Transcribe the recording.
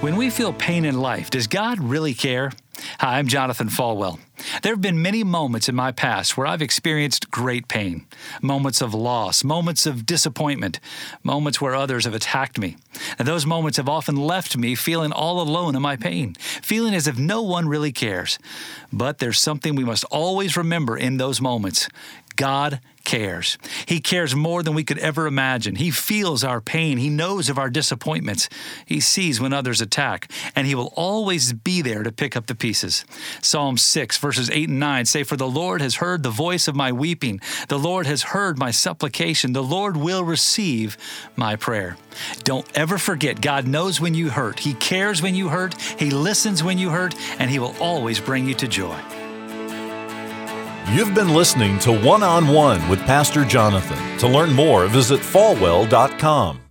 When we feel pain in life, does God really care? Hi, I'm Jonathan Falwell. There have been many moments in my past where I've experienced great pain moments of loss, moments of disappointment, moments where others have attacked me. And those moments have often left me feeling all alone in my pain, feeling as if no one really cares. But there's something we must always remember in those moments God cares. He cares more than we could ever imagine. He feels our pain. He knows of our disappointments. He sees when others attack, and He will always be there to pick up the pieces. Psalm 6, verses 8 and 9 say, For the Lord has heard the voice of my weeping. The Lord has heard my supplication. The Lord will receive my prayer. Don't ever forget, God knows when you hurt. He cares when you hurt. He listens when you hurt, and He will always bring you to joy. You've been listening to One on One with Pastor Jonathan. To learn more, visit falwell.com.